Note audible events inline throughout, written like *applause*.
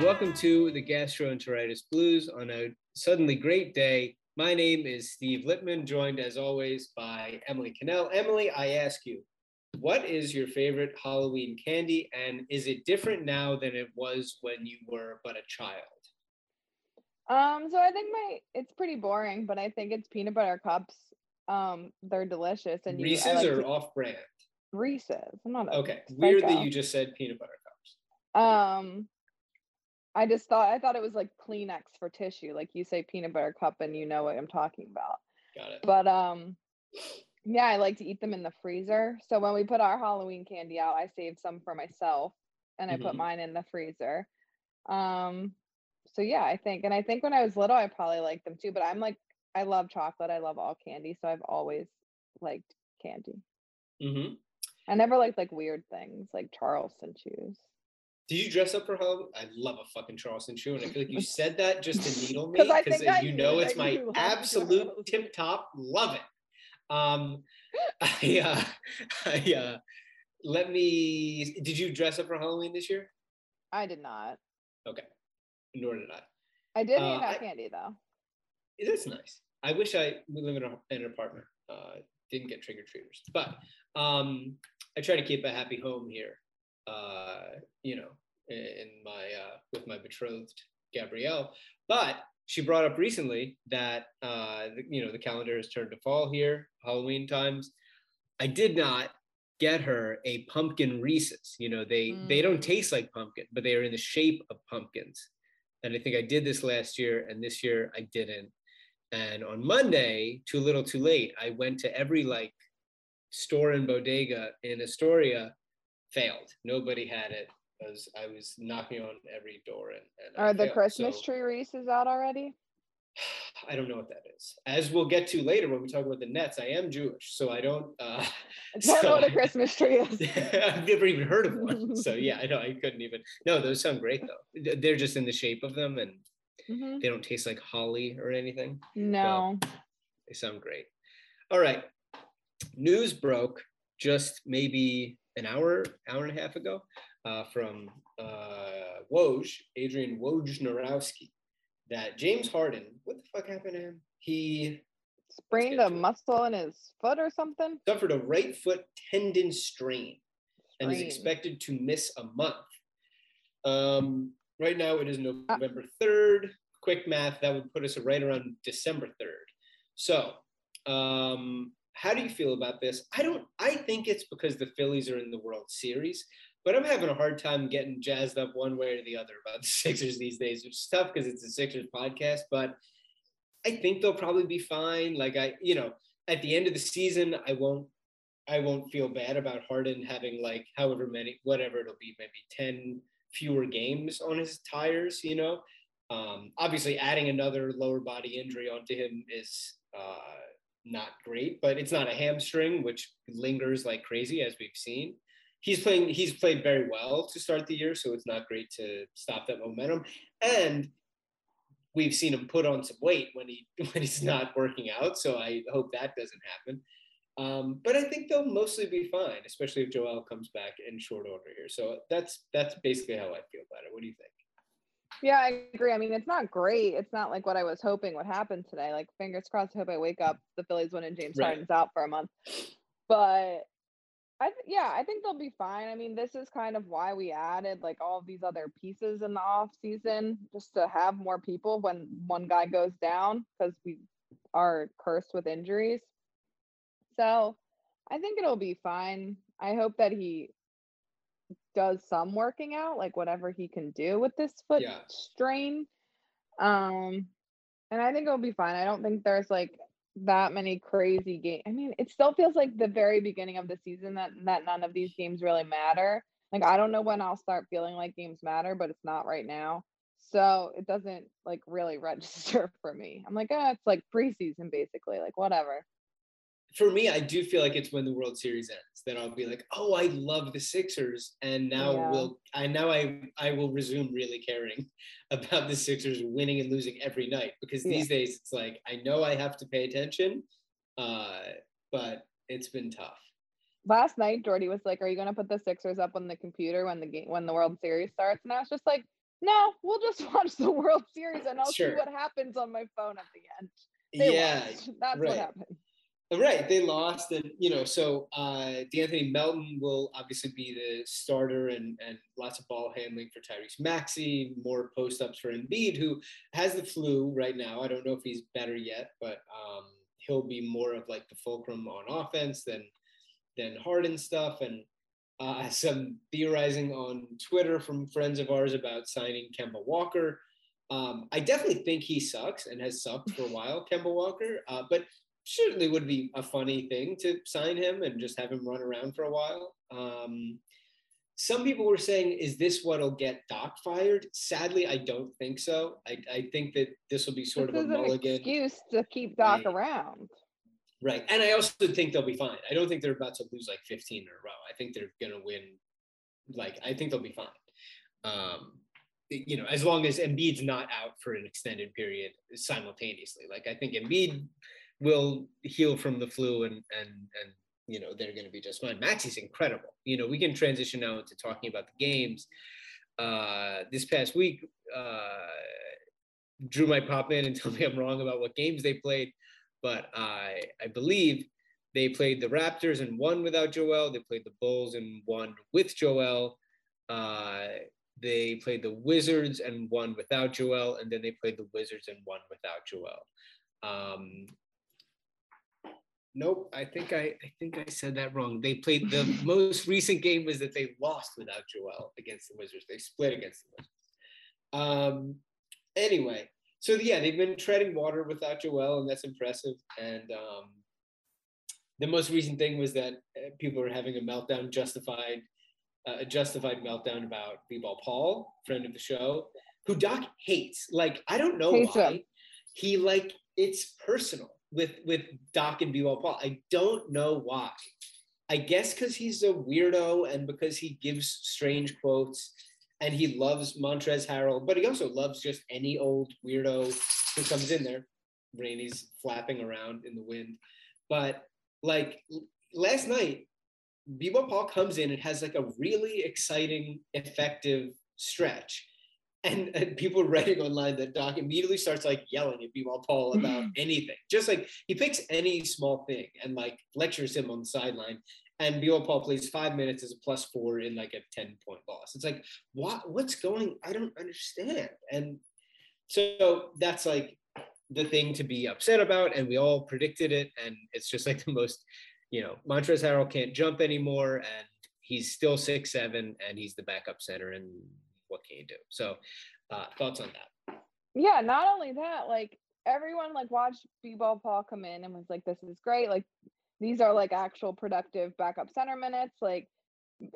welcome to the Gastroenteritis Blues on a suddenly great day. My name is Steve Littman, joined as always by Emily Cannell. Emily, I ask you, what is your favorite Halloween candy, and is it different now than it was when you were but a child? Um, so I think my it's pretty boring, but I think it's peanut butter cups. Um, they're delicious and you, Reese's like or to, off-brand. Reese's. I'm not okay. Weird that you just said peanut butter cups. Um, I just thought I thought it was like Kleenex for tissue, like you say peanut butter cup, and you know what I'm talking about. Got it. But um, yeah, I like to eat them in the freezer. So when we put our Halloween candy out, I saved some for myself, and I mm-hmm. put mine in the freezer. Um, so yeah, I think, and I think when I was little, I probably liked them too. But I'm like, I love chocolate. I love all candy, so I've always liked candy. Mm-hmm. I never liked like weird things like Charleston chews. Did you dress up for Halloween? I love a fucking Charleston chew, and I feel like you *laughs* said that just to needle me because you know it's my *laughs* absolute tip top. Love it. Um, *laughs* I, uh, I, uh, let me. Did you dress up for Halloween this year? I did not. Okay, nor did I. I did hand uh, out candy though. That's nice. I wish I we live in, a, in an apartment. Uh, didn't get trick or treaters, but um, I try to keep a happy home here uh, you know, in my uh, with my betrothed Gabrielle. But she brought up recently that uh, you know the calendar has turned to fall here, Halloween times. I did not get her a pumpkin Reese's. You know, they mm. they don't mm. taste like pumpkin, but they are in the shape of pumpkins. And I think I did this last year, and this year I didn't. And on Monday, too little, too late, I went to every like store and bodega in Astoria failed. Nobody had it. I was I was knocking on every door and, and are the Christmas so, tree Reese's out already? *sighs* I don't know what that is. As we'll get to later when we talk about the Nets, I am Jewish, so I don't. Uh, *laughs* I *laughs* don't so, know what a Christmas tree is. *laughs* I've never even heard of one. so yeah, I know I couldn't even. No, those sound great though. They're just in the shape of them, and mm-hmm. they don't taste like holly or anything. No, they sound great. All right, news broke just maybe an hour, hour and a half ago uh, from uh, Woj, Adrian Wojnarowski, that James Harden, what the fuck happened to him? He sprained a muscle in his foot or something. Suffered a right foot tendon strain, strain. and is expected to miss a month. Um, right now it is uh November third. Quick math that would put us right around December third. So um, how do you feel about this? I don't. I think it's because the Phillies are in the World Series, but I'm having a hard time getting jazzed up one way or the other about the *laughs* Sixers these days, which is tough because it's a Sixers podcast. But I think they'll probably be fine. Like I, you know, at the end of the season, I won't. I won't feel bad about Harden having like however many, whatever it'll be, maybe ten fewer games on his tires. You know, um, obviously adding another lower body injury onto him is. Uh, not great, but it's not a hamstring, which lingers like crazy as we've seen. He's playing. He's played very well to start the year, so it's not great to stop that momentum. And we've seen him put on some weight when he *laughs* when he's not working out. So I hope that doesn't happen. Um, but I think they'll mostly be fine, especially if Joel comes back in short order here. So that's that's basically how I feel about it. What do you think? Yeah, I agree. I mean, it's not great. It's not like what I was hoping would happen today. Like, fingers crossed. I hope I wake up. The Phillies win and James right. Harden's out for a month. But I th- yeah, I think they'll be fine. I mean, this is kind of why we added like all of these other pieces in the off season, just to have more people when one guy goes down because we are cursed with injuries. So I think it'll be fine. I hope that he does some working out, like whatever he can do with this foot yeah. strain. Um, and I think it'll be fine. I don't think there's like that many crazy games. I mean, it still feels like the very beginning of the season that that none of these games really matter. Like I don't know when I'll start feeling like games matter, but it's not right now. So it doesn't like really *laughs* register for me. I'm like, oh, it's like preseason basically, like whatever for me, I do feel like it's when the World Series ends that I'll be like, oh, I love the Sixers, and now yeah. will I now I I will resume really caring *laughs* about the Sixers winning and losing every night because these yeah. days it's like I know I have to pay attention, uh, but it's been tough. Last night, Jordy was like, "Are you gonna put the Sixers up on the computer when the game when the World Series starts?" And I was just like, "No, we'll just *laughs* watch the World Series and I'll sure. see what happens on my phone at the end." They yeah, that's right. what happened. Right, they lost, and you know, so uh, De'Anthony Melton will obviously be the starter, and and lots of ball handling for Tyrese Maxey, more post ups for Embiid, who has the flu right now. I don't know if he's better yet, but um, he'll be more of like the fulcrum on offense than than Harden stuff, and uh, some theorizing on Twitter from friends of ours about signing Kemba Walker. Um, I definitely think he sucks and has sucked for a while, Kemba Walker. Uh, but certainly would be a funny thing to sign him and just have him run around for a while. Um, some people were saying, is this what'll get Doc fired? Sadly, I don't think so. I, I think that this will be sort this of a mulligan. excuse to keep Doc right. around. Right. And I also think they'll be fine. I don't think they're about to lose like 15 in a row. I think they're going to win. Like, I think they'll be fine. Um, you know, as long as Embiid's not out for an extended period simultaneously. Like, I think Embiid will heal from the flu and and and you know they're going to be just fine. Maxey's incredible. You know, we can transition now into talking about the games. Uh, this past week, uh, Drew might pop in and *laughs* tell me I'm wrong about what games they played, but I I believe they played the Raptors and won without Joel. They played the Bulls and won with Joel. Uh, they played the Wizards and won without Joel, and then they played the Wizards and won without Joel. Um, Nope, I think I, I think I said that wrong. They played the *laughs* most recent game was that they lost without Joel against the Wizards. They split against the Wizards. Um, anyway, so yeah, they've been treading water without Joel, and that's impressive. And um, the most recent thing was that uh, people are having a meltdown, justified, uh, a justified meltdown about B-ball Paul, friend of the show, who Doc hates. Like I don't know hates why. Him. He like it's personal with with Doc and B-ball Paul. I don't know why. I guess because he's a weirdo and because he gives strange quotes and he loves Montrezl Harrell, but he also loves just any old weirdo who comes in there. Rainey's flapping around in the wind. But like last night, B-ball Paul comes in and has like a really exciting, effective stretch and, and people writing online that Doc immediately starts like yelling at B-ball Paul mm-hmm. about anything. Just like he picks any small thing and like lectures him on the sideline. And B-ball Paul plays five minutes as a plus four in like a 10 point loss. It's like, what what's going? I don't understand. And so that's like the thing to be upset about. And we all predicted it. And it's just like *laughs* the most, you know, Montrezl Harrell can't jump anymore and he's still six seven and he's the backup center and what can you do? So, uh, thoughts on that? Yeah, not only that, like everyone like watched B-ball Paul come in and was like, "This is great." Like these are like actual productive backup center minutes. Like,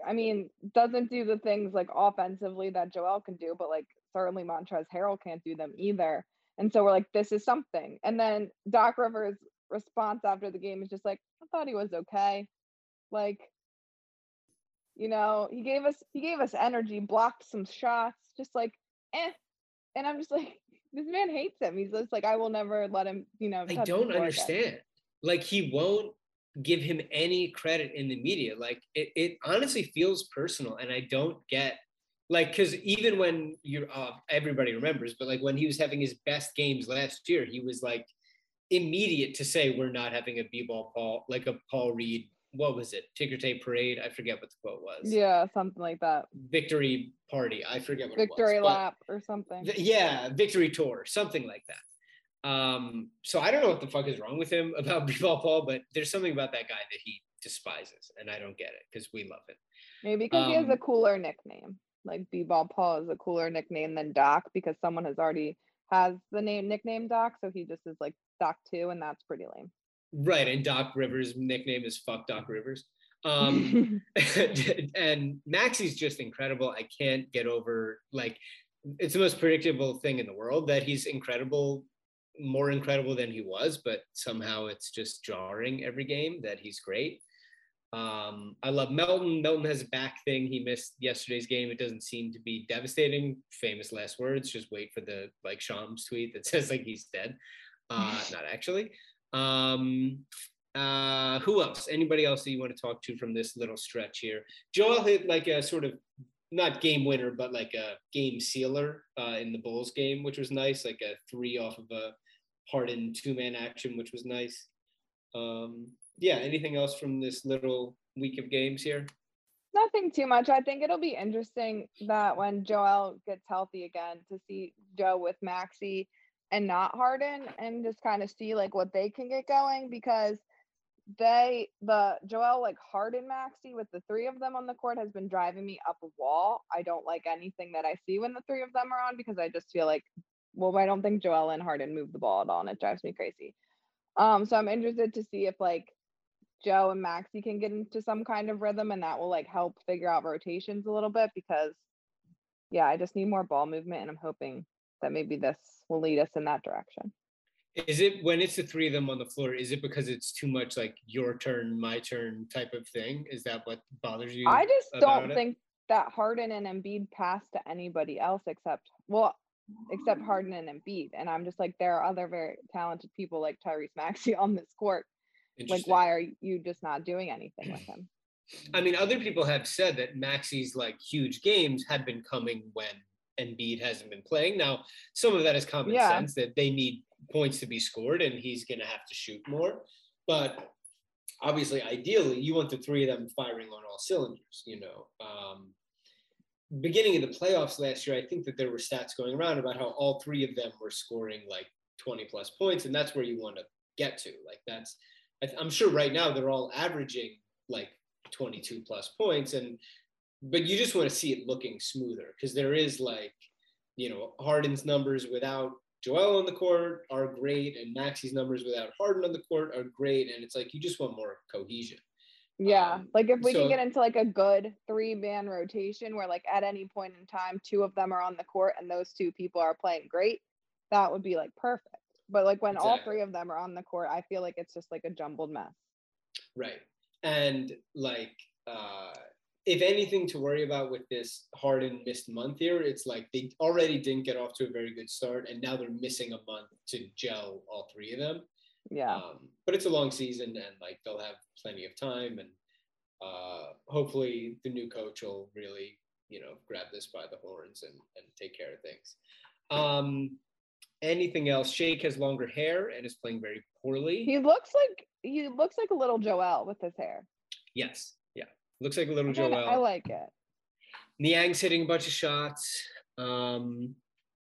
I mean, doesn't do the things like offensively that Joel can do, but like certainly Montrezl Harrell can't do them either. And so we're like, this is something. And then Doc Rivers' response after the game is just like, I thought he was okay. Like, you know, he gave us he gave us energy, blocked some shots, just like eh. And I'm just like, *laughs* this man hates him. He's just like, I will never let him, you know. I don't understand. Again. Like he won't give him any credit in the media. Like it, it honestly feels personal, and I don't get like because even when you're uh, everybody remembers but like when he was having his best games last year he was like immediate to say we're not having a b-ball paul like a paul reed what was it? Ticker tape parade? I forget what the quote was. Yeah something like that. Victory party. I forget what victory it was, lap or something. Th- yeah victory tour something like that. Um so i don't know what the fuck is wrong with him *laughs* about b-ball paul but there's something about that guy that he despises and i don't get it because we love it maybe because um, he has a um, cooler nickname. Like b-ball paul is a cooler nickname than doc because someone has already has the name nickname doc so he just is like doc 2 and that's pretty lame Right, and Doc Rivers' nickname is Fuck Doc Rivers. Um, *laughs* *laughs* and Maxey's just incredible. I can't get over like it's the most predictable thing in the world that he's incredible, more incredible than he was, but somehow it's just jarring every game that he's great. Um, I love Melton. Melton has a back thing. He missed yesterday's game. It doesn't seem to be devastating. Famous last words. Just wait for the like Shams tweet that *laughs* says like he's dead. Uh, not actually. Um, uh, who else? Anybody else that you want to talk to from this little stretch here? Joel hit like a sort of not game winner, but like a game sealer uh, in the Bulls game, which was nice. Like a three off of a Harden two man action, which was nice. Um, yeah. Anything else from this little week of games here? Nothing too much. I think it'll be interesting that when Joel gets healthy again to see Joe with Maxey and not Harden and just kind of see like what they can get going because they the Joel like Harden Maxey with the three of them on the court has been driving me up a wall. I don't like anything that I see when the three of them are on because I just feel like well I don't think Joel and Harden move the ball at all and it drives me crazy. Um so I'm interested to see if like Joe and Maxey can get into some kind of rhythm and that will like help figure out rotations a little bit because yeah, I just need more ball movement and I'm hoping that maybe this will lead us in that direction. Is it when it's the three of them on the floor? Is it because it's too much like your turn, my turn type of thing? Is that what bothers you? I just don't it? think that Harden and Embiid pass to anybody else except well, except Harden and Embiid. And I'm just like, there are other very talented people like Tyrese Maxey on this court. Like, why are you just not doing anything with him? *clears throat* I mean, other people have said that Maxey's like huge games have been coming when Embiid hasn't been playing. Now, some of that is common yeah. sense that they need points to be scored and he's going to have to shoot more. But obviously, ideally, you want the three of them firing on all cylinders, you know. Um, beginning of the playoffs last year, I think that there were stats going around about how all three of them were scoring like 20 plus points. And that's where you want to get to. Like, that's, I'm sure right now they're all averaging like 22 plus points. And but you just want to see it looking smoother because there is like, you know, Harden's numbers without Joel on the court are great, and Maxey's numbers without Harden on the court are great, and it's like you just want more cohesion. Yeah, um, like if we so, can get into like a good three man rotation where like at any point in time two of them are on the court and those two people are playing great, that would be like perfect. But like when exactly. all three of them are on the court, I feel like it's just like a jumbled mess. Right. And like uh if anything to worry about with this Harden missed month here, it's like they already didn't get off to a very good start, and now they're missing a month to gel all three of them. Yeah. Um, but it's a long season, and like they'll have plenty of time, and uh, hopefully the new coach will really, you know, grab this by the horns and and take care of things. Um, anything else? Shake has longer hair and is playing very poorly. He looks like he looks like a little Joel with his hair. Yes, Looks like a little Joel. I like it. Niang's hitting a bunch of shots. Um,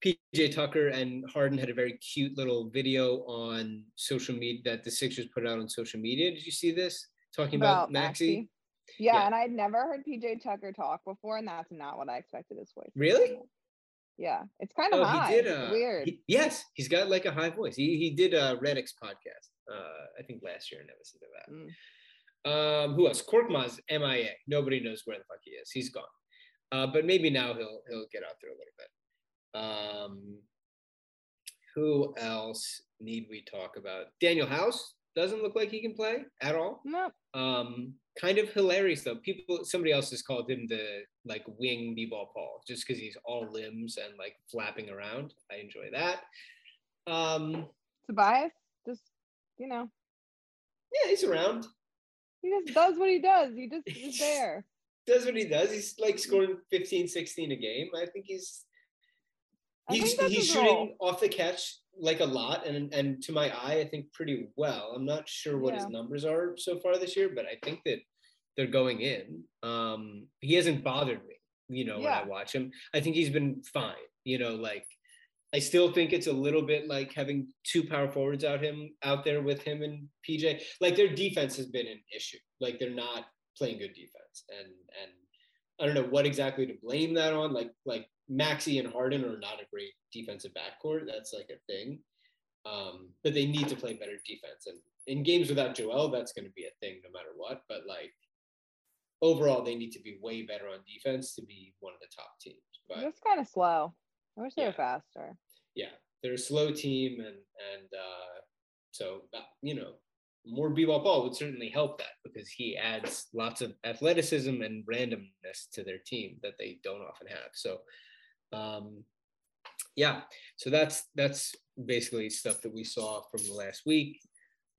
PJ Tucker and Harden had a very cute little video on social media that the Sixers put out on social media. Did you see this? Talking about, about? Maxey? Yeah, yeah, and I'd never heard PJ Tucker talk before, and that's not what I expected his voice. Really? Yeah, it's kind of oh, high. He did, uh, weird. He, yes, he's got like a high voice. He he did a Redick's podcast, uh, I think last year, and I listened to that. Mm. Um, who else? Korkmaz MIA. Nobody knows where the fuck he is. He's gone. Uh, but maybe now he'll he'll get out there a little bit. Um, who else need we talk about? Danuel House doesn't look like he can play at all. No. Um, kind of hilarious though. People, somebody else has called him the like wing b-ball Paul, just because he's all limbs and like flapping around. I enjoy that. Um, Tobias, just you know. Yeah, he's around. He just does what he does. He just is *laughs* there. does what he does. He's like scoring 15, 16 a game. I think he's he's he's shooting off the catch like a lot and and to my eye I think pretty well. I'm not sure what yeah. his numbers are so far this year, but I think that they're going in. Um he hasn't bothered me, you know, yeah. when I watch him. I think he's been fine. You know, like I still think it's a little bit like having two power forwards out him out there with him and PJ. Like their defense has been an issue. Like they're not playing good defense. And and I don't know what exactly to blame that on. Like like Maxey and Harden are not a great defensive backcourt. That's like a thing. Um, but they need to play better defense. And in games without Joel, that's going to be a thing no matter what. But like overall, they need to be way better on defense to be one of the top teams. But it's kind of slow. I wish they were faster. Yeah, they're a slow team, and and uh, so uh, you know more b-ball Paul would certainly help that because he adds lots of athleticism and randomness to their team that they don't often have. So um, yeah, so that's that's basically stuff that we saw from the last week.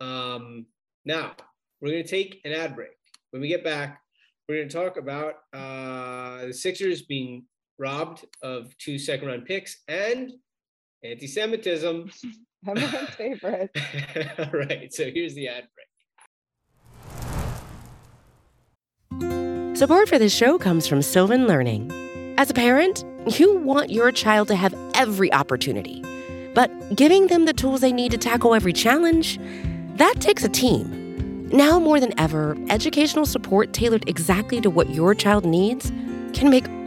Um, now we're gonna take an ad break. When we get back, we're gonna talk about uh, the Sixers being robbed of two second round picks and anti-Semitism. *laughs* Everyone's favorite. *laughs* All right, so here's the ad break. Support for this show comes from Sylvan Learning. As a parent, you want your child to have every opportunity, but giving them the tools they need to tackle every challenge, that takes a team. Now more than ever, educational support tailored exactly to what your child needs can make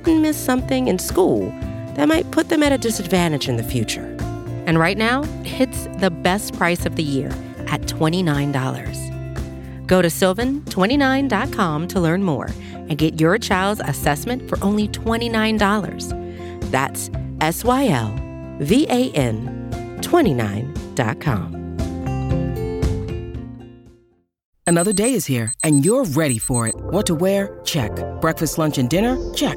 didn't miss something in school that might put them at a disadvantage in the future. And right now, it's the best price of the year at $29. Go to sylvan29.com to learn more and get your child's assessment for only $29. That's S Y L V A N 29.com. Another day is here and you're ready for it. What to wear? Check. Breakfast, lunch, and dinner? Check.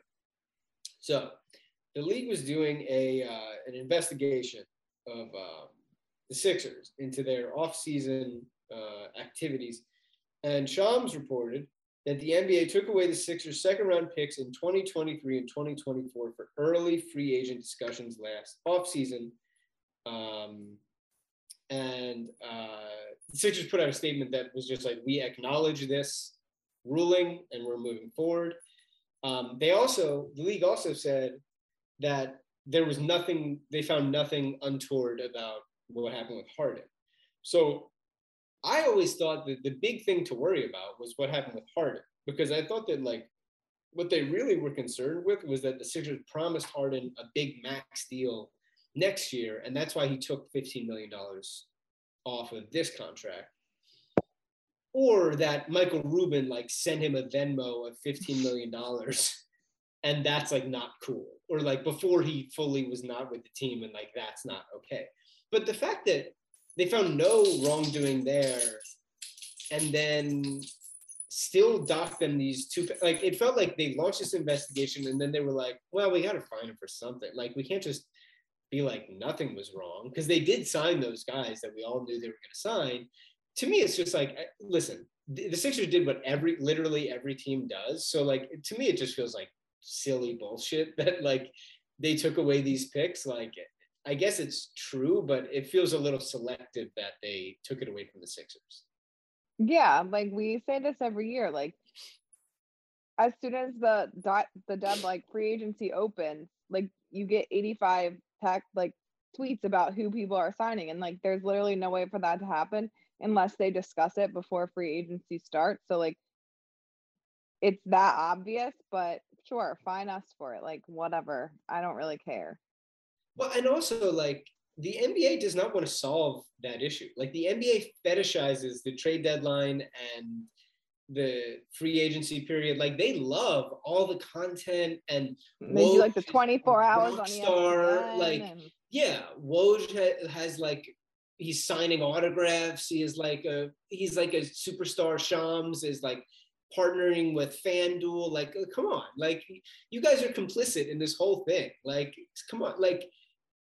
So the league was doing a uh, an investigation of um, the Sixers into their offseason uh, activities, and Shams reported that the NBA took away the Sixers' second round picks in 2023 and 2024 for early free agent discussions last offseason. Um, and uh, the Sixers put out a statement that was just like, we acknowledge this ruling and we're moving forward. Um, they also, the league also said that there was nothing, they found nothing untoward about what happened with Harden. So I always thought that the big thing to worry about was what happened with Harden, because I thought that like what they really were concerned with was that the Sixers promised Harden a big max deal next year, and that's why he took $15 million off of this contract. Or that Michael Rubin like sent him a Venmo of $15 million *laughs* and that's like not cool. Or like before he fully was not with the team and like that's not okay. But the fact that they found no wrongdoing there and then still docked them these two like it felt like they launched this investigation and then they were like well we got to find him for something. Like we can't just be like nothing was wrong because they did sign those guys that we all knew they were going to sign to me it's just like listen the, Sixers did what every literally every team does so like to me it just feels like silly bullshit *laughs* that like they took away these picks. Like, I guess it's true, but it feels a little selective that they took it away from the Sixers. Yeah, like we say this every year. Like, as soon as the dot the dub like free agency opens, like you get 85 tech like tweets about who people are signing, and like there's literally no way for that to happen unless they discuss it before free agency starts. So like it's that obvious, but sure, fine us for it. Like whatever. I don't really care. Well, and also like the NBA does not want to solve that issue. Like the NBA fetishizes the trade deadline and the free agency period. Like they love all the content and maybe like the 24 hours on ESPN. Like and... yeah, Woj has like he's signing autographs. He is like a he's like a superstar. Shams is like partnering with FanDuel. Like, uh, come on, like you guys are complicit in this whole thing. Like, come on, like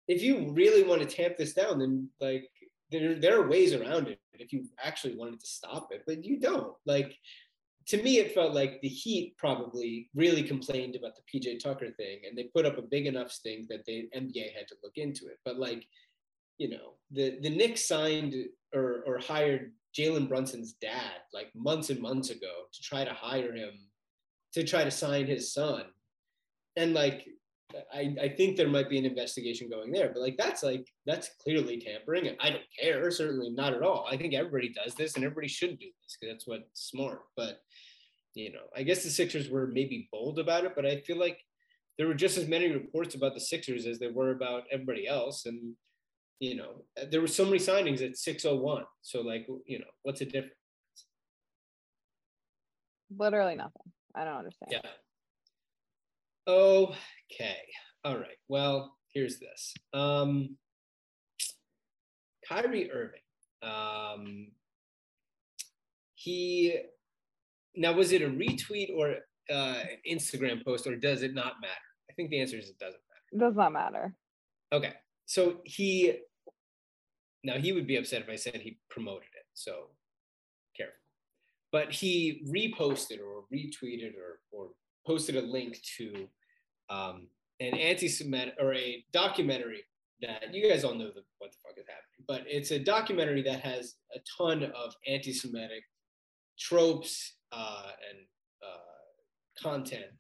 if you really want to tamp this down, then like there there are ways around it if you actually wanted to stop it, but you don't. Like to me, it felt like the Heat probably really complained about the PJ Tucker thing, and they put up a big enough stink that the NBA had to look into it. But like, you know, the the Knicks signed or or hired Jalen Brunson's dad like months and months ago to try to hire him to try to sign his son, and like I, I think there might be an investigation going there, but like that's like that's clearly tampering, and I don't care. Certainly not at all. I think everybody does this, and everybody should do this because that's what's smart. But you know, I guess the Sixers were maybe bold about it, but I feel like there were just as many reports about the Sixers as there were about everybody else, and you know, there were so many signings at 601. So like, you know, what's the difference? Literally nothing. I don't understand. Yeah. Okay. All right. Well, here's this. Um, Kyrie Irving. Um, he now was it a retweet or uh, an Instagram post, or does it not matter? I think the answer is it doesn't matter. It does not matter. Okay. So he now he would be upset if I said he promoted it. So careful. But he reposted or retweeted or or posted a link to um, an anti-Semitic or a documentary that you guys all know the, what the fuck is happening, but it's a documentary that has a ton of anti-Semitic tropes uh, and uh, content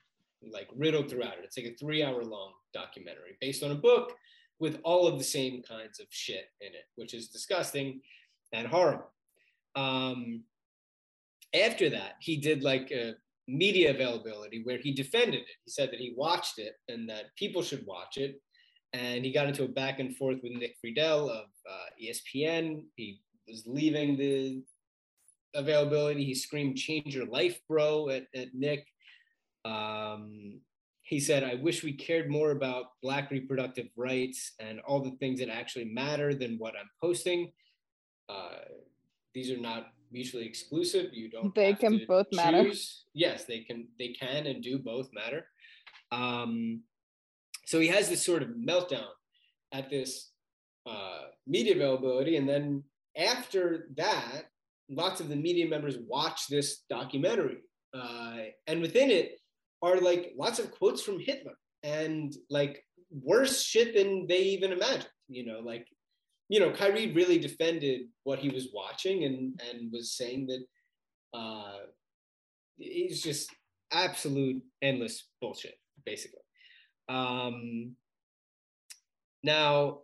like riddled throughout it. It's like a three-hour long documentary based on a book with all of the same kinds of shit in it, which is disgusting and horrible. Um, after that, he did like a media availability where he defended it. He said that he watched it and that people should watch it. And he got into a back and forth with Nick Friedell of uh, ESPN. He was leaving the availability. He screamed, Change your life, bro, at, at Nick. Um, he said, I wish we cared more about Black reproductive rights and all the things that actually matter than what I'm posting. Uh, these are not mutually exclusive. You don't. They can both choose. matter. Yes, they can. They can and do both matter. Um, so he has this sort of meltdown at this uh, media availability, and then after that, lots of the media members watch this documentary, uh, and within it are like lots of quotes from Hitler and like worse shit than they even imagined. You know, like you know, Kyrie really defended what he was watching and and was saying that uh, it's just absolute endless bullshit, basically. Um, now,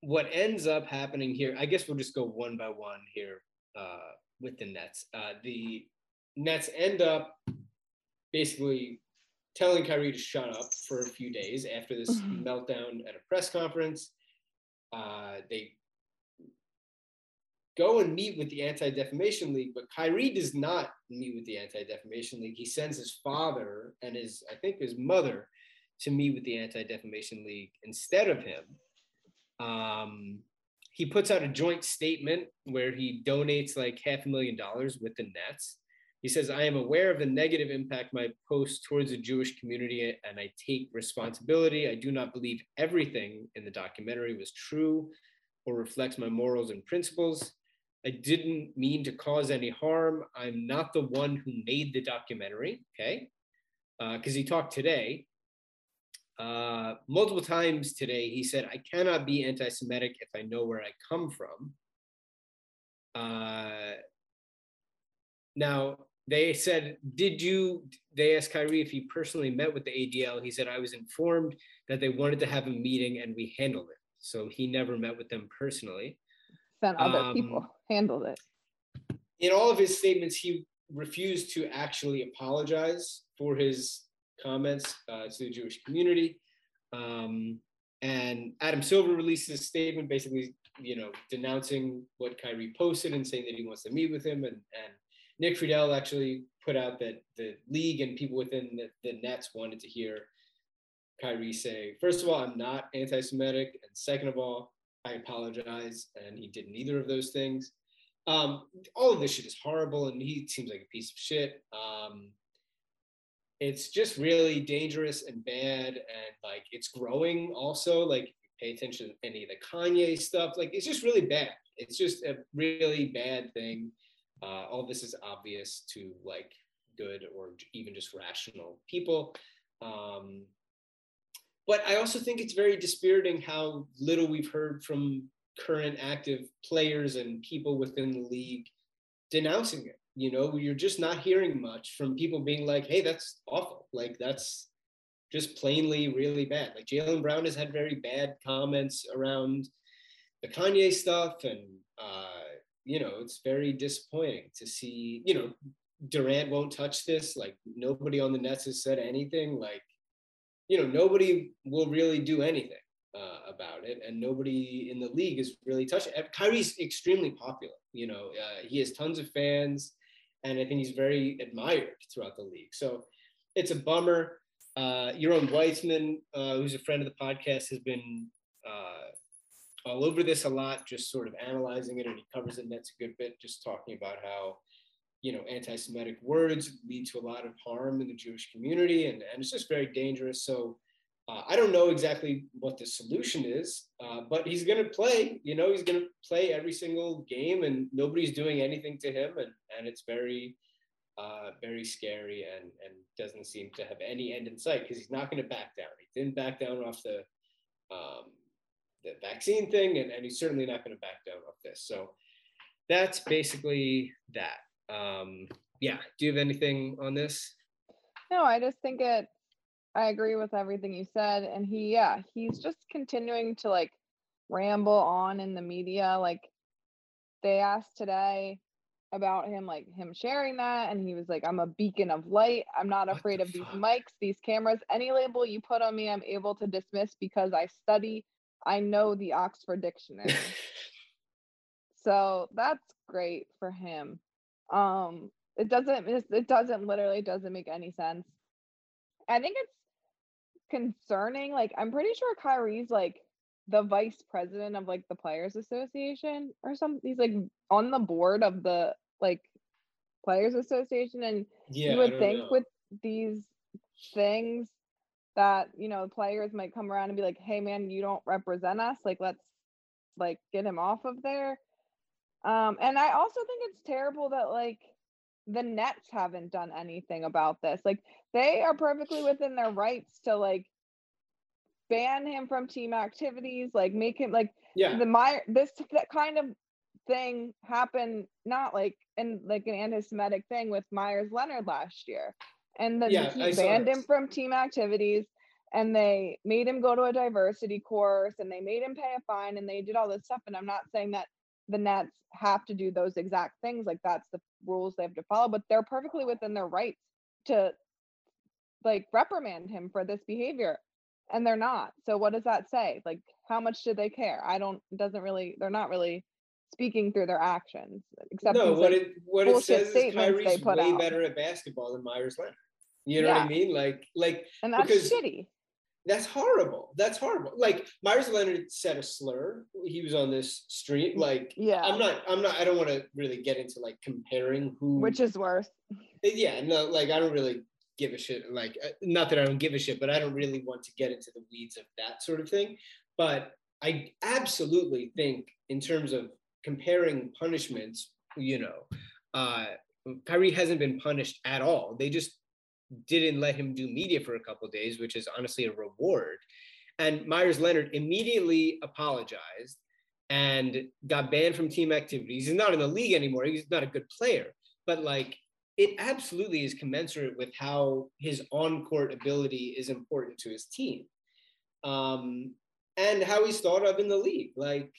what ends up happening here, I guess we'll just go one by one here uh, with the Nets. Uh, the Nets end up basically telling Kyrie to shut up for a few days after this mm-hmm. meltdown at a press conference. Uh, they go and meet with the Anti Defamation League, but Kyrie does not meet with the Anti Defamation League. He sends his father and his, I think, his mother to meet with the Anti Defamation League instead of him. Um, he puts out a joint statement where he donates like half a million dollars with the Nets. He says, I am aware of the negative impact my post towards the Jewish community and I take responsibility. I do not believe everything in the documentary was true or reflects my morals and principles. I didn't mean to cause any harm. I'm not the one who made the documentary, okay? Because uh, he talked today. Uh, multiple times today, he said, I cannot be anti Semitic if I know where I come from. Uh, now, they said, Did you? They asked Kyrie if he personally met with the ADL. He said, I was informed that they wanted to have a meeting and we handled it. So he never met with them personally. Then other um, people handled it. In all of his statements, he refused to actually apologize for his comments uh, to the Jewish community. Um, and Adam Silver released a statement basically, you know, denouncing what Kyrie posted and saying that he wants to meet with him. And, and Nick Friedell actually put out that the league and people within the, the Nets wanted to hear Kyrie say, first of all, I'm not anti Semitic. And second of all, I apologize. And he did neither of those things. Um, all of this shit is horrible. And he seems like a piece of shit. Um, it's just really dangerous and bad. And like it's growing also. Like, pay attention to any of the Kanye stuff. Like, it's just really bad. It's just a really bad thing. Uh, all this is obvious to like good or even just rational people. Um, but I also think it's very dispiriting how little we've heard from current active players and people within the league denouncing it. You know, you're just not hearing much from people being like, hey, that's awful. Like, that's just plainly really bad. Like, Jaylen Brown has had very bad comments around the Kanye stuff and, uh, you know, it's very disappointing to see, you know, Durant won't touch this. Like nobody on the Nets has said anything. Like, you know, nobody will really do anything uh, about it, and nobody in the league is really touching. Kyrie's extremely popular. You know, uh, he has tons of fans, and I think he's very admired throughout the league. So it's a bummer. Uh, Yaron Weitzman, uh, who's a friend of the podcast, has been uh, all over this a lot, just sort of analyzing it, and he covers the that's a good bit, just talking about how you know anti-Semitic words lead to a lot of harm in the Jewish community, and, and it's just very dangerous. So uh, I don't know exactly what the solution is, uh, but he's going to play. You know, he's going to play every single game, and nobody's doing anything to him, and and it's very. Uh, very scary and and doesn't seem to have any end in sight because he's not going to back down. He didn't back down off the um, the vaccine thing, and, and he's certainly not going to back down off this. So that's basically that. Um, yeah. Do you have anything on this? No, I just think it. I agree with everything you said, and he, yeah, he's just continuing to like ramble on in the media. Like they asked today about him, like him sharing that, and he was like, "I'm a beacon of light. I'm not what afraid the of fuck? these mics, these cameras. Any label you put on me, I'm able to dismiss because I study I know the Oxford Dictionary. *laughs* so that's great for him. Um, it doesn't it doesn't literally doesn't make any sense. I think it's concerning. Like I'm pretty sure Kyrie's like the vice president of like the players association or something. He's like on the board of the like players association and yeah, you would think know. with these things that you know players might come around and be like hey man you don't represent us. Like let's like get him off of there. Um and i also think it's terrible that like the nets haven't done anything about this. Like they are perfectly within their rights to like ban him from team activities like make him like yeah. the my this that kind of thing happened not like in like an anti-semitic thing with Meyers Leonard last year and then yeah, he banned him from team activities and they made him go to a diversity course and they made him pay a fine and they did all this stuff. And i'm not saying that the nets have to do those exact things like that's the rules they have to follow but they're perfectly within their rights to like reprimand him for this behavior and they're not. So what does that say? Like how much do they care? I don't doesn't really they're not really speaking through their actions except no what it what it says is Kyrie's way out. better at basketball than Meyers Leonard you know yeah. what I mean? Like, like, and that's because shitty. That's horrible. That's horrible. Like Meyers Leonard said a slur. He was on this street. Like, yeah, I'm not. I'm not. I don't want to really get into like comparing who. Which is worse. Yeah. No. Like, I don't really give a shit. Like, uh, not that I don't give a shit, but I don't really want to get into the weeds of that sort of thing. But I absolutely think, in terms of comparing punishments, you know, uh, Kyrie hasn't been punished at all. They just didn't let him do media for a couple days, which is honestly a reward. And Meyers Leonard immediately apologized and got banned from team activities. He's not in the league anymore. He's not a good player, but like it absolutely is commensurate with how his on-court ability is important to his team um, and how he's thought of in the league. Like,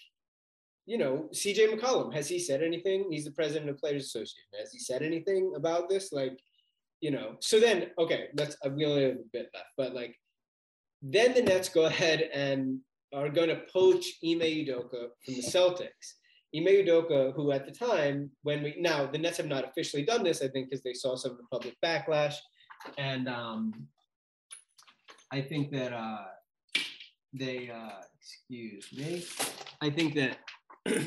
you know, CJ McCollum, has he said anything? He's the president of Players Association. Has he said anything about this? Like, you know, so then, okay, let's, we only have a bit left, but like, then the Nets go ahead and are going to poach Ime Udoka from the Celtics. Ime Udoka, who at the time, when we now the Nets have not officially done this, I think, because they saw some of the public backlash, and um, I think that uh, they, uh, excuse me, I think that *clears throat*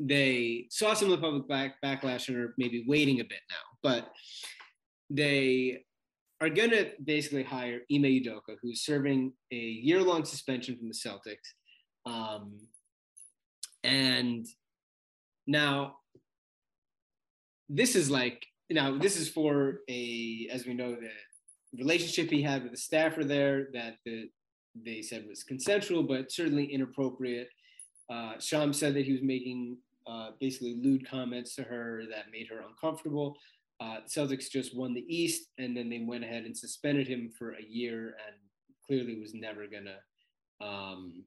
they saw some of the public back, backlash and are maybe waiting a bit now, but they are going to basically hire Ime Udoka, who's serving a year-long suspension from the Celtics. Um, and now, this is like, now this is for a, as we know, the relationship he had with the staffer there that the, they said was consensual, but certainly inappropriate. Uh, Shams said that he was making uh, basically lewd comments to her that made her uncomfortable. Uh, Celtics just won the East, and then they went ahead and suspended him for a year, and clearly was never gonna um,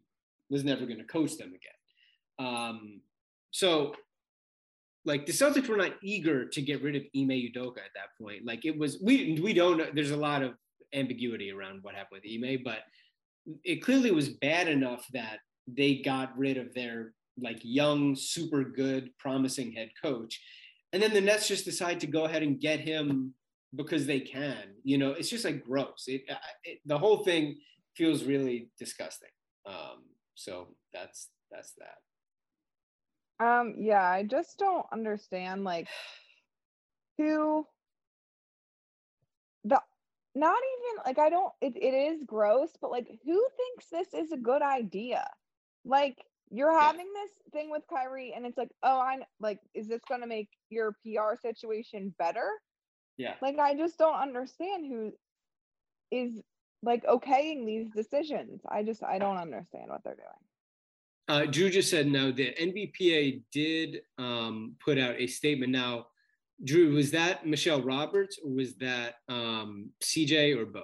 was never gonna coach them again. Um, so, like the Celtics were not eager to get rid of Ime Udoka at that point. Like it was, we we don't. There's a lot of ambiguity around what happened with Ime, but it clearly was bad enough that they got rid of their like young, super good, promising head coach and then the Nets just decide to go ahead and get him because they can. You know, it's just like gross. It, it the whole thing feels really disgusting. Um, so that's that's that. Um, yeah, I just don't understand like who the not even like I don't it, it is gross, but like who thinks this is a good idea? Like you're having this thing with Kyrie, and it's like, oh, I'm like, is this going to make your PR situation better? Yeah. Like, I just don't understand who is like okaying these decisions. I just, I don't understand what they're doing. Uh, Drew just said no. The NBPA did um, put out a statement. Now, Drew, was that Michelle Roberts or was that um, CJ or both?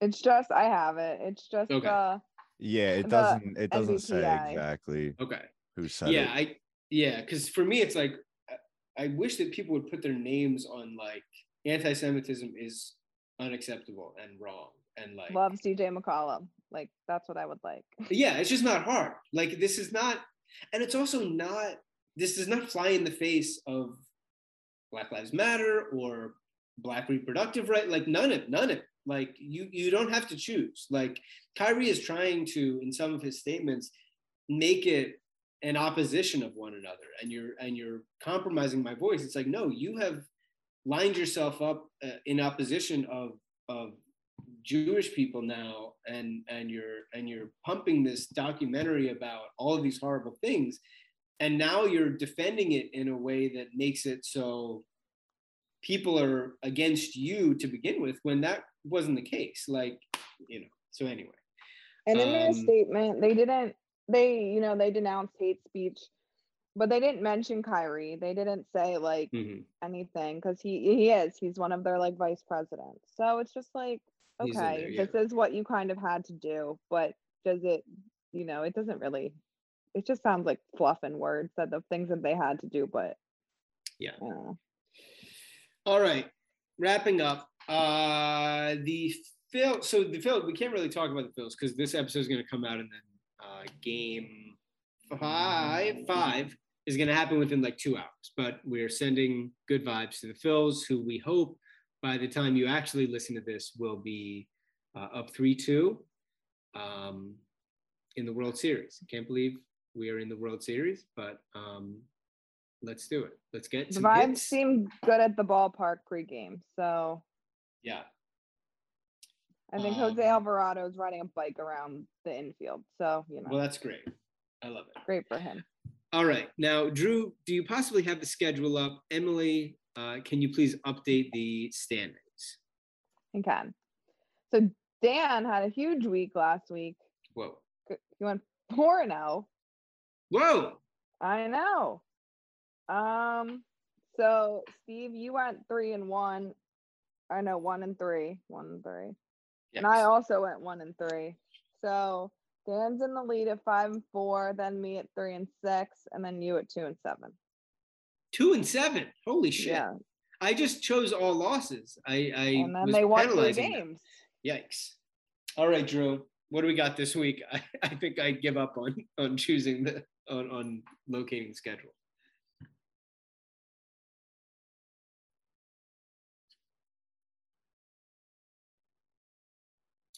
It's just I have it. It's just okay. uh yeah, it doesn't. It doesn't say exactly. Okay. Who said yeah, it? I yeah, because for me, it's like I wish that people would put their names on like anti-Semitism is unacceptable and wrong and like love CJ McCollum. Like that's what I would like. *laughs* Yeah, it's just not hard. Like this is not, and it's also not. This does not fly in the face of Black Lives Matter or Black reproductive right. Like none of none of it. Like you you don't have to choose. Like Kyrie is trying to, in some of his statements, make it an opposition of one another, and you're and you're compromising my voice. It's like no, you have lined yourself up uh, in opposition of of Jewish people now, and and you're and you're pumping this documentary about all of these horrible things, and now you're defending it in a way that makes it so people are against you to begin with when that wasn't the case. Like, you know, so anyway. And in um, their statement, they didn't, they, you know, they denounced hate speech, but they didn't mention Kyrie. They didn't say like mm-hmm. anything because he, he is, he's one of their like vice presidents. So it's just like, okay, there, yeah. this is what you kind of had to do, but does it, you know, it doesn't really, it just sounds like fluff and words that the things that they had to do, but yeah. All right, wrapping up. Uh, the Phil. So the Phil. We can't really talk about the Phils because this episode is going to come out and then uh, game five five is going to happen within like two hours. But we're sending good vibes to the Phils, who we hope by the time you actually listen to this will be uh, up three two um, in the World Series. Can't believe we are in the World Series, but um, let's do it. Let's get the vibes hits. seem good at the ballpark pregame. So yeah. I think um, Jose Alvarado is riding a bike around the infield. So, you know. Well, that's great. I love it. Great for him. All right. Now, Drew, do you possibly have the schedule up? Emily, uh, can you please update the standings? I can. So Dan had a huge week last week. Whoa. He went 4 0. Whoa. I know. Um, So Steve, you went three and one. I know one and three, one and three, yes. and I also went one and three. So Dan's in the lead at five and four, then me at three and six, and then you at two and seven. Two and seven. Holy shit! Yeah. I just chose all losses. I, I and then they won three games. Them. Yikes! All right, Drew. What do we got this week? *laughs* I, I think I give up on on choosing the on, on locating schedule.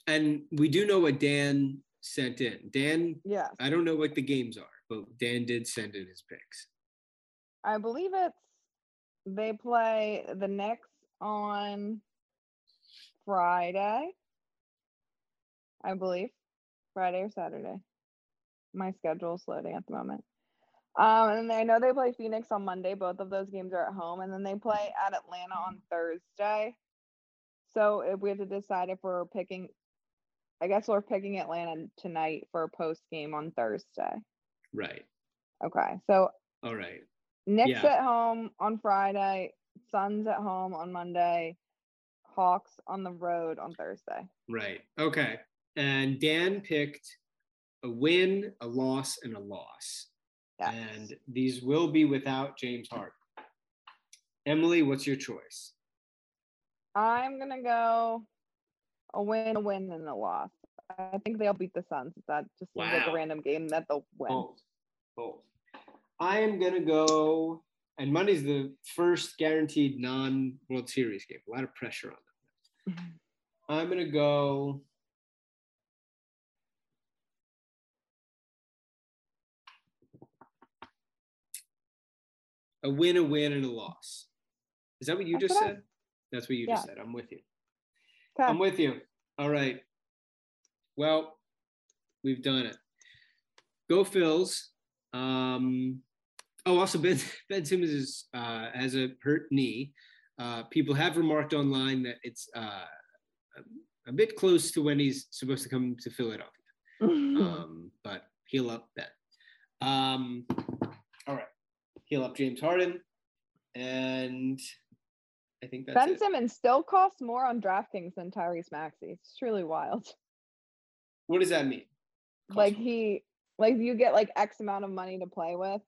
And we do know what Dan sent in. Dan, yeah. I don't know what the games are, but Dan did send in his picks. I believe it's they play the Knicks on Friday. I believe Friday or Saturday. My schedule is loading at the moment. Um, and I know they play Phoenix on Monday. Both of those games are at home, and then they play at Atlanta on Thursday. So if we have to decide if we're picking, I guess we're picking Atlanta tonight for a post game on Thursday. Right. Okay. So. All right. Knicks yeah. at home on Friday. Suns at home on Monday. Hawks on the road on Thursday. Right. Okay. And Dan picked a win, a loss, and a loss. Yes. And these will be without James Harden. Emily, what's your choice? I'm gonna go a win, a win, and a loss. I think they'll beat the Suns. That just seems wow. like a random game that they'll win. Bold. Bold. I am gonna go, and Monday's the first guaranteed non-World Series game. A lot of pressure on them. *laughs* I'm gonna go a win, a win, and a loss. Is that what you That's just what said? I... That's what you yeah. just said. I'm with you. Okay. I'm with you. All right. Well, we've done it. Go Phils. Um, oh, also Ben *laughs* Ben Simmons is, uh, has a hurt knee. Uh, people have remarked online that it's uh, a, a, bit close to when he's supposed to come to Philadelphia. *laughs* um, but heal up, Ben. Um, all right heal up James Harden, and I think that's Ben it. Simmons still costs more on DraftKings than Tyrese Maxey. It's truly wild. What does that mean? Cost like more. he, like you get like X amount of money to play with,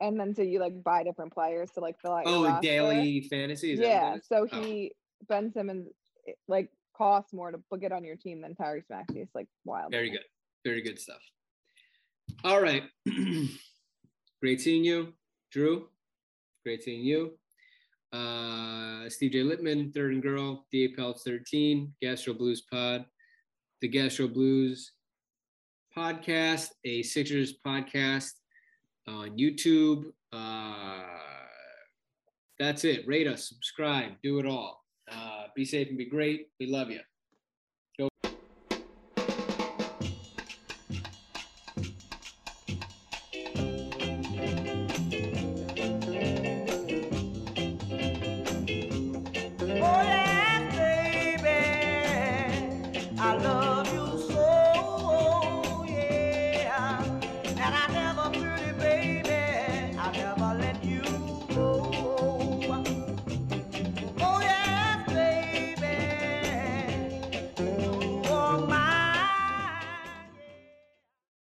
and then so you like buy different players to like fill out. Oh, daily fantasy. yeah. So oh. he Ben Simmons eh, like costs more to get on your team than Tyrese Maxey. It's like wild. Very good. Very good stuff. All right. *clears throat* Great seeing you. Drew, great seeing you. Uh, Steve J. Lippman, third and girl, DA Pelts 13, Gastro Blues Pod, the Gastro Blues podcast, a Sixers podcast on YouTube. Uh, that's it. Rate us, subscribe, do it all. Uh, be safe and be great. We love you.